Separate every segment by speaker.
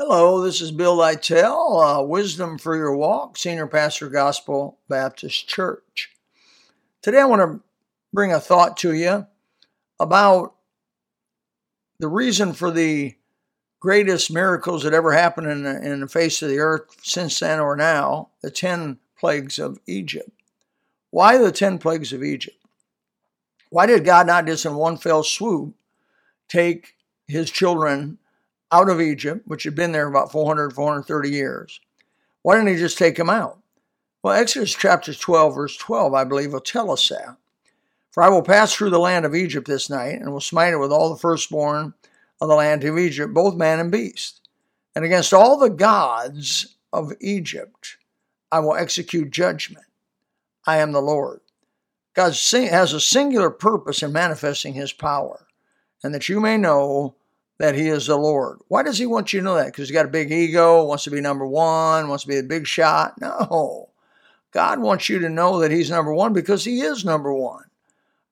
Speaker 1: Hello, this is Bill Lytell, uh, Wisdom for Your Walk, Senior Pastor, Gospel Baptist Church. Today I want to bring a thought to you about the reason for the greatest miracles that ever happened in the, in the face of the earth since then or now, the 10 plagues of Egypt. Why the 10 plagues of Egypt? Why did God not just in one fell swoop take his children out of Egypt, which had been there about 400, 430 years. Why didn't he just take them out? Well, Exodus chapter 12, verse 12, I believe, will tell us that. For I will pass through the land of Egypt this night, and will smite it with all the firstborn of the land of Egypt, both man and beast. And against all the gods of Egypt I will execute judgment. I am the Lord. God has a singular purpose in manifesting his power, and that you may know that he is the Lord. Why does he want you to know that? Because he's got a big ego, wants to be number one, wants to be a big shot? No. God wants you to know that he's number one because he is number one.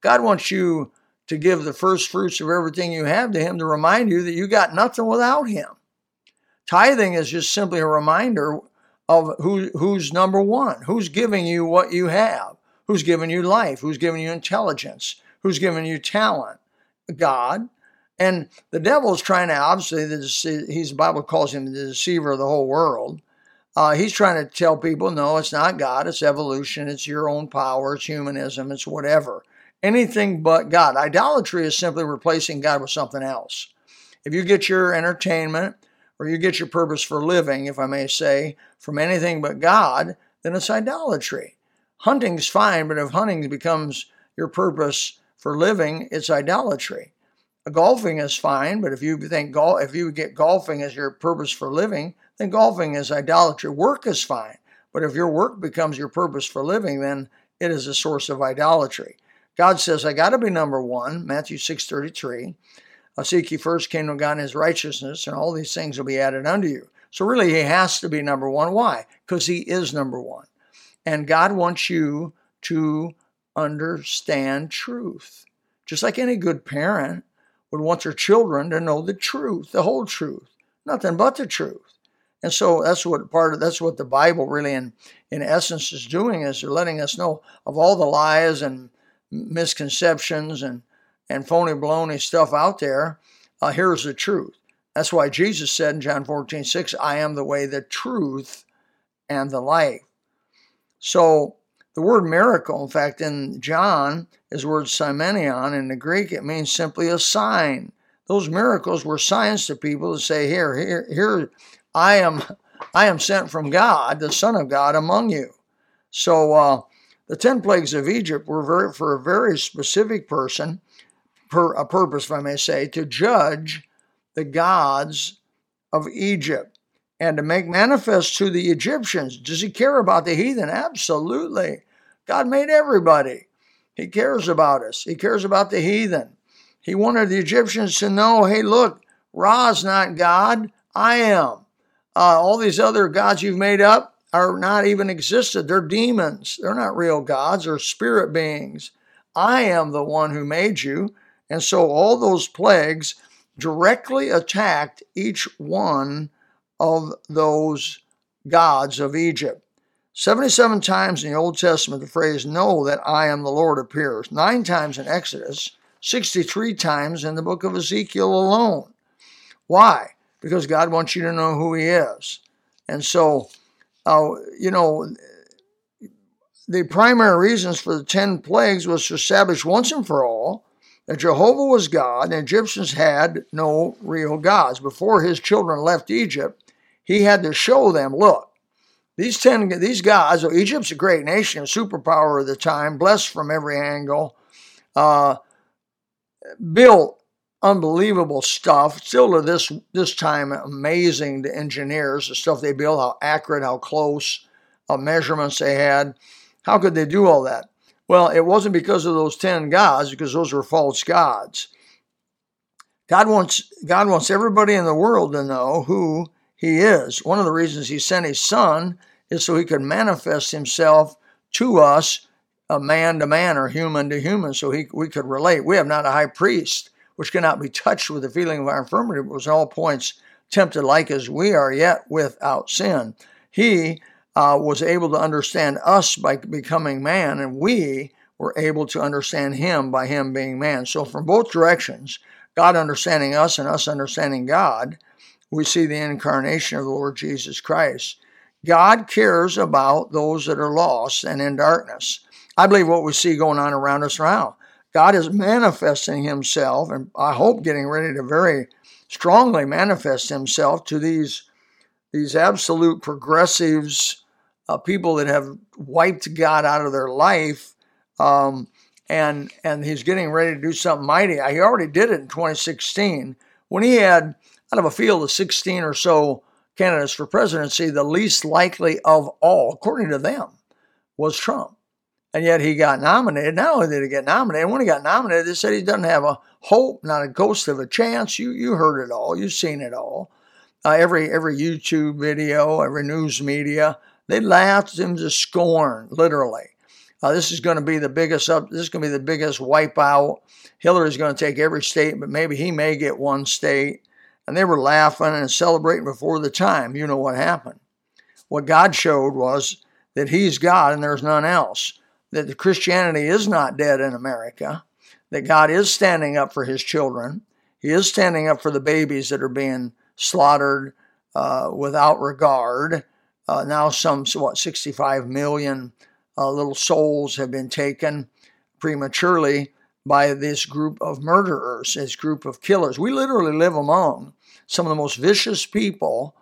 Speaker 1: God wants you to give the first fruits of everything you have to him to remind you that you got nothing without him. Tithing is just simply a reminder of who, who's number one, who's giving you what you have, who's giving you life, who's giving you intelligence, who's giving you talent. God. And the devil is trying to, obviously, the, he's, the Bible calls him the deceiver of the whole world. Uh, he's trying to tell people, no, it's not God, it's evolution, it's your own power, it's humanism, it's whatever. Anything but God. Idolatry is simply replacing God with something else. If you get your entertainment or you get your purpose for living, if I may say, from anything but God, then it's idolatry. Hunting's fine, but if hunting becomes your purpose for living, it's idolatry golfing is fine, but if you think golf, if you get golfing as your purpose for living, then golfing is idolatry. Work is fine, but if your work becomes your purpose for living, then it is a source of idolatry. God says, "I got to be number one." Matthew six thirty three. Seek ye first kingdom of God and His righteousness, and all these things will be added unto you. So really, He has to be number one. Why? Because He is number one, and God wants you to understand truth. Just like any good parent, would want their children to know the truth, the whole truth, nothing but the truth. And so that's what part of that's what the Bible really in in essence is doing is they're letting us know of all the lies and misconceptions and and phony baloney stuff out there. Uh, here's the truth. That's why Jesus said in John 14, 6, I am the way, the truth, and the life. So the word miracle, in fact, in John is the word simenion. In the Greek, it means simply a sign. Those miracles were signs to people to say, "Here, here, here, I am, I am sent from God, the Son of God, among you." So uh, the ten plagues of Egypt were very, for a very specific person, per a purpose, if I may say, to judge the gods of Egypt and to make manifest to the Egyptians. Does he care about the heathen? Absolutely. God made everybody. He cares about us. He cares about the heathen. He wanted the Egyptians to know hey, look, Ra's not God. I am. Uh, all these other gods you've made up are not even existed. They're demons. They're not real gods. They're spirit beings. I am the one who made you. And so all those plagues directly attacked each one of those gods of Egypt. 77 times in the Old Testament, the phrase, Know that I am the Lord appears. Nine times in Exodus, 63 times in the book of Ezekiel alone. Why? Because God wants you to know who He is. And so, uh, you know, the primary reasons for the 10 plagues was to establish once and for all that Jehovah was God and Egyptians had no real gods. Before his children left Egypt, he had to show them, look, these ten these guys, Egypt's a great nation, superpower of the time, blessed from every angle, uh, built unbelievable stuff. Still to this this time, amazing to engineers, the stuff they built, how accurate, how close, uh, measurements they had. How could they do all that? Well, it wasn't because of those ten gods, because those were false gods. God wants God wants everybody in the world to know who he is. One of the reasons he sent his son is so he could manifest himself to us, a man to man or human to human, so he, we could relate. We have not a high priest which cannot be touched with the feeling of our infirmity, but was all points tempted like as we are, yet without sin. He uh, was able to understand us by becoming man, and we were able to understand him by him being man. So, from both directions, God understanding us and us understanding God, we see the incarnation of the Lord Jesus Christ. God cares about those that are lost and in darkness. I believe what we see going on around us now. God is manifesting himself, and I hope getting ready to very strongly manifest himself to these, these absolute progressives, uh, people that have wiped God out of their life. Um, and and he's getting ready to do something mighty. He already did it in 2016 when he had out of a field of 16 or so candidates for presidency, the least likely of all, according to them, was Trump. And yet he got nominated. Not only did he get nominated, when he got nominated, they said he doesn't have a hope, not a ghost of a chance. You you heard it all. You've seen it all. Uh, every every YouTube video, every news media, they laughed him to scorn, literally. Uh, this is going to be the biggest up. This is going to be the biggest wipeout. Hillary's going to take every state, but maybe he may get one state and they were laughing and celebrating before the time. You know what happened. What God showed was that He's God and there's none else, that the Christianity is not dead in America, that God is standing up for His children, He is standing up for the babies that are being slaughtered uh, without regard. Uh, now, some, what, 65 million uh, little souls have been taken prematurely by this group of murderers, this group of killers. We literally live among some of the most vicious people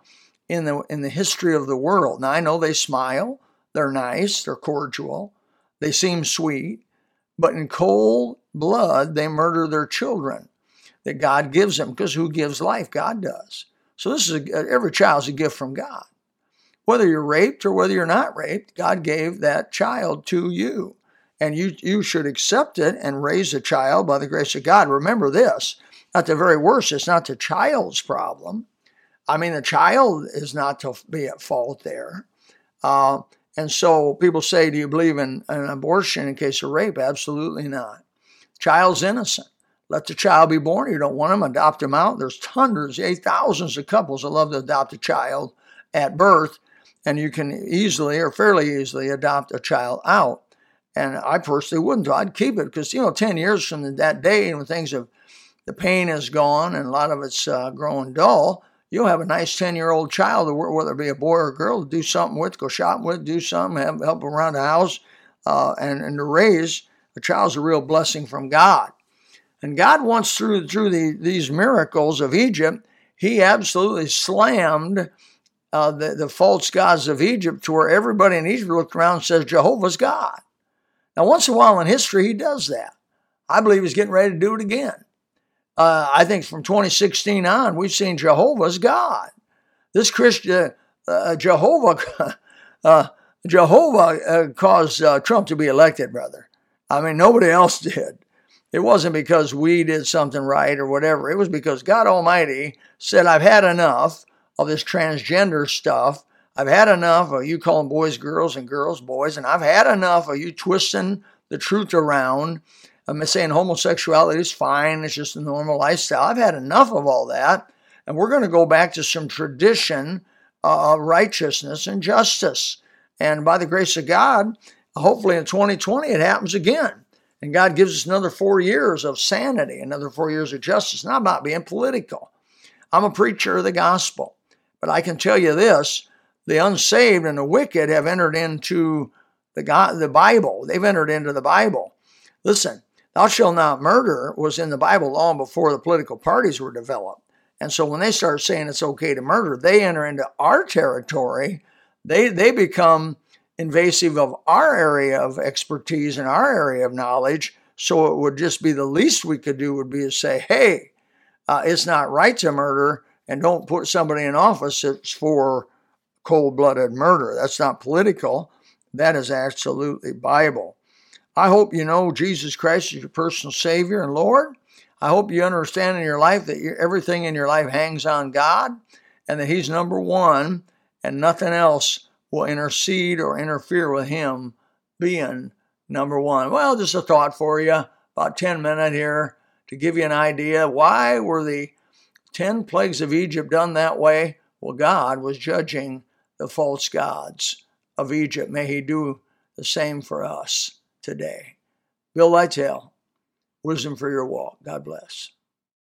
Speaker 1: in the in the history of the world. Now I know they smile, they're nice, they're cordial, they seem sweet, but in cold blood they murder their children that God gives them because who gives life? God does. So this is a, every child's a gift from God. Whether you're raped or whether you're not raped, God gave that child to you and you, you should accept it and raise a child by the grace of God. Remember this at the very worst, it's not the child's problem. I mean, the child is not to be at fault there. Uh, and so people say, Do you believe in an abortion in case of rape? Absolutely not. Child's innocent. Let the child be born. You don't want them, adopt them out. There's hundreds, eight thousands of couples that love to adopt a child at birth, and you can easily or fairly easily adopt a child out. And I personally wouldn't. I'd keep it because, you know, 10 years from that day, when things have, the pain is gone and a lot of it's uh, growing dull, you'll have a nice 10 year old child, whether it be a boy or a girl, to do something with, go shopping with, do something, have, help around the house, uh, and, and to raise a child's a real blessing from God. And God wants through through the, these miracles of Egypt, He absolutely slammed uh, the, the false gods of Egypt to where everybody in Egypt looked around and says, Jehovah's God. Now, once in a while in history, he does that. I believe he's getting ready to do it again. Uh, I think from 2016 on, we've seen Jehovah's God. This Christian, uh, uh Jehovah, uh, Jehovah uh, caused uh, Trump to be elected, brother. I mean, nobody else did. It wasn't because we did something right or whatever. It was because God Almighty said, I've had enough of this transgender stuff I've had enough of you calling boys girls and girls boys, and I've had enough of you twisting the truth around. I'm saying homosexuality is fine, it's just a normal lifestyle. I've had enough of all that, and we're going to go back to some tradition uh, of righteousness and justice. And by the grace of God, hopefully in 2020 it happens again. And God gives us another four years of sanity, another four years of justice. And I'm not being political. I'm a preacher of the gospel. But I can tell you this the unsaved and the wicked have entered into the God, the Bible. They've entered into the Bible. Listen, thou shalt not murder was in the Bible long before the political parties were developed. And so when they start saying it's okay to murder, they enter into our territory. They they become invasive of our area of expertise and our area of knowledge. So it would just be the least we could do would be to say, hey, uh, it's not right to murder, and don't put somebody in office that's for cold blooded murder. That's not political, that is absolutely Bible. I hope you know Jesus Christ is your personal Savior and Lord. I hope you understand in your life that everything in your life hangs on God and that He's number one and nothing else will intercede or interfere with Him being number one. Well, just a thought for you, about 10 minutes here to give you an idea. Why were the 10 plagues of Egypt done that way, well, God was judging the false gods of Egypt. May He do the same for us today. Bill Lytell, Wisdom for Your Walk. God bless.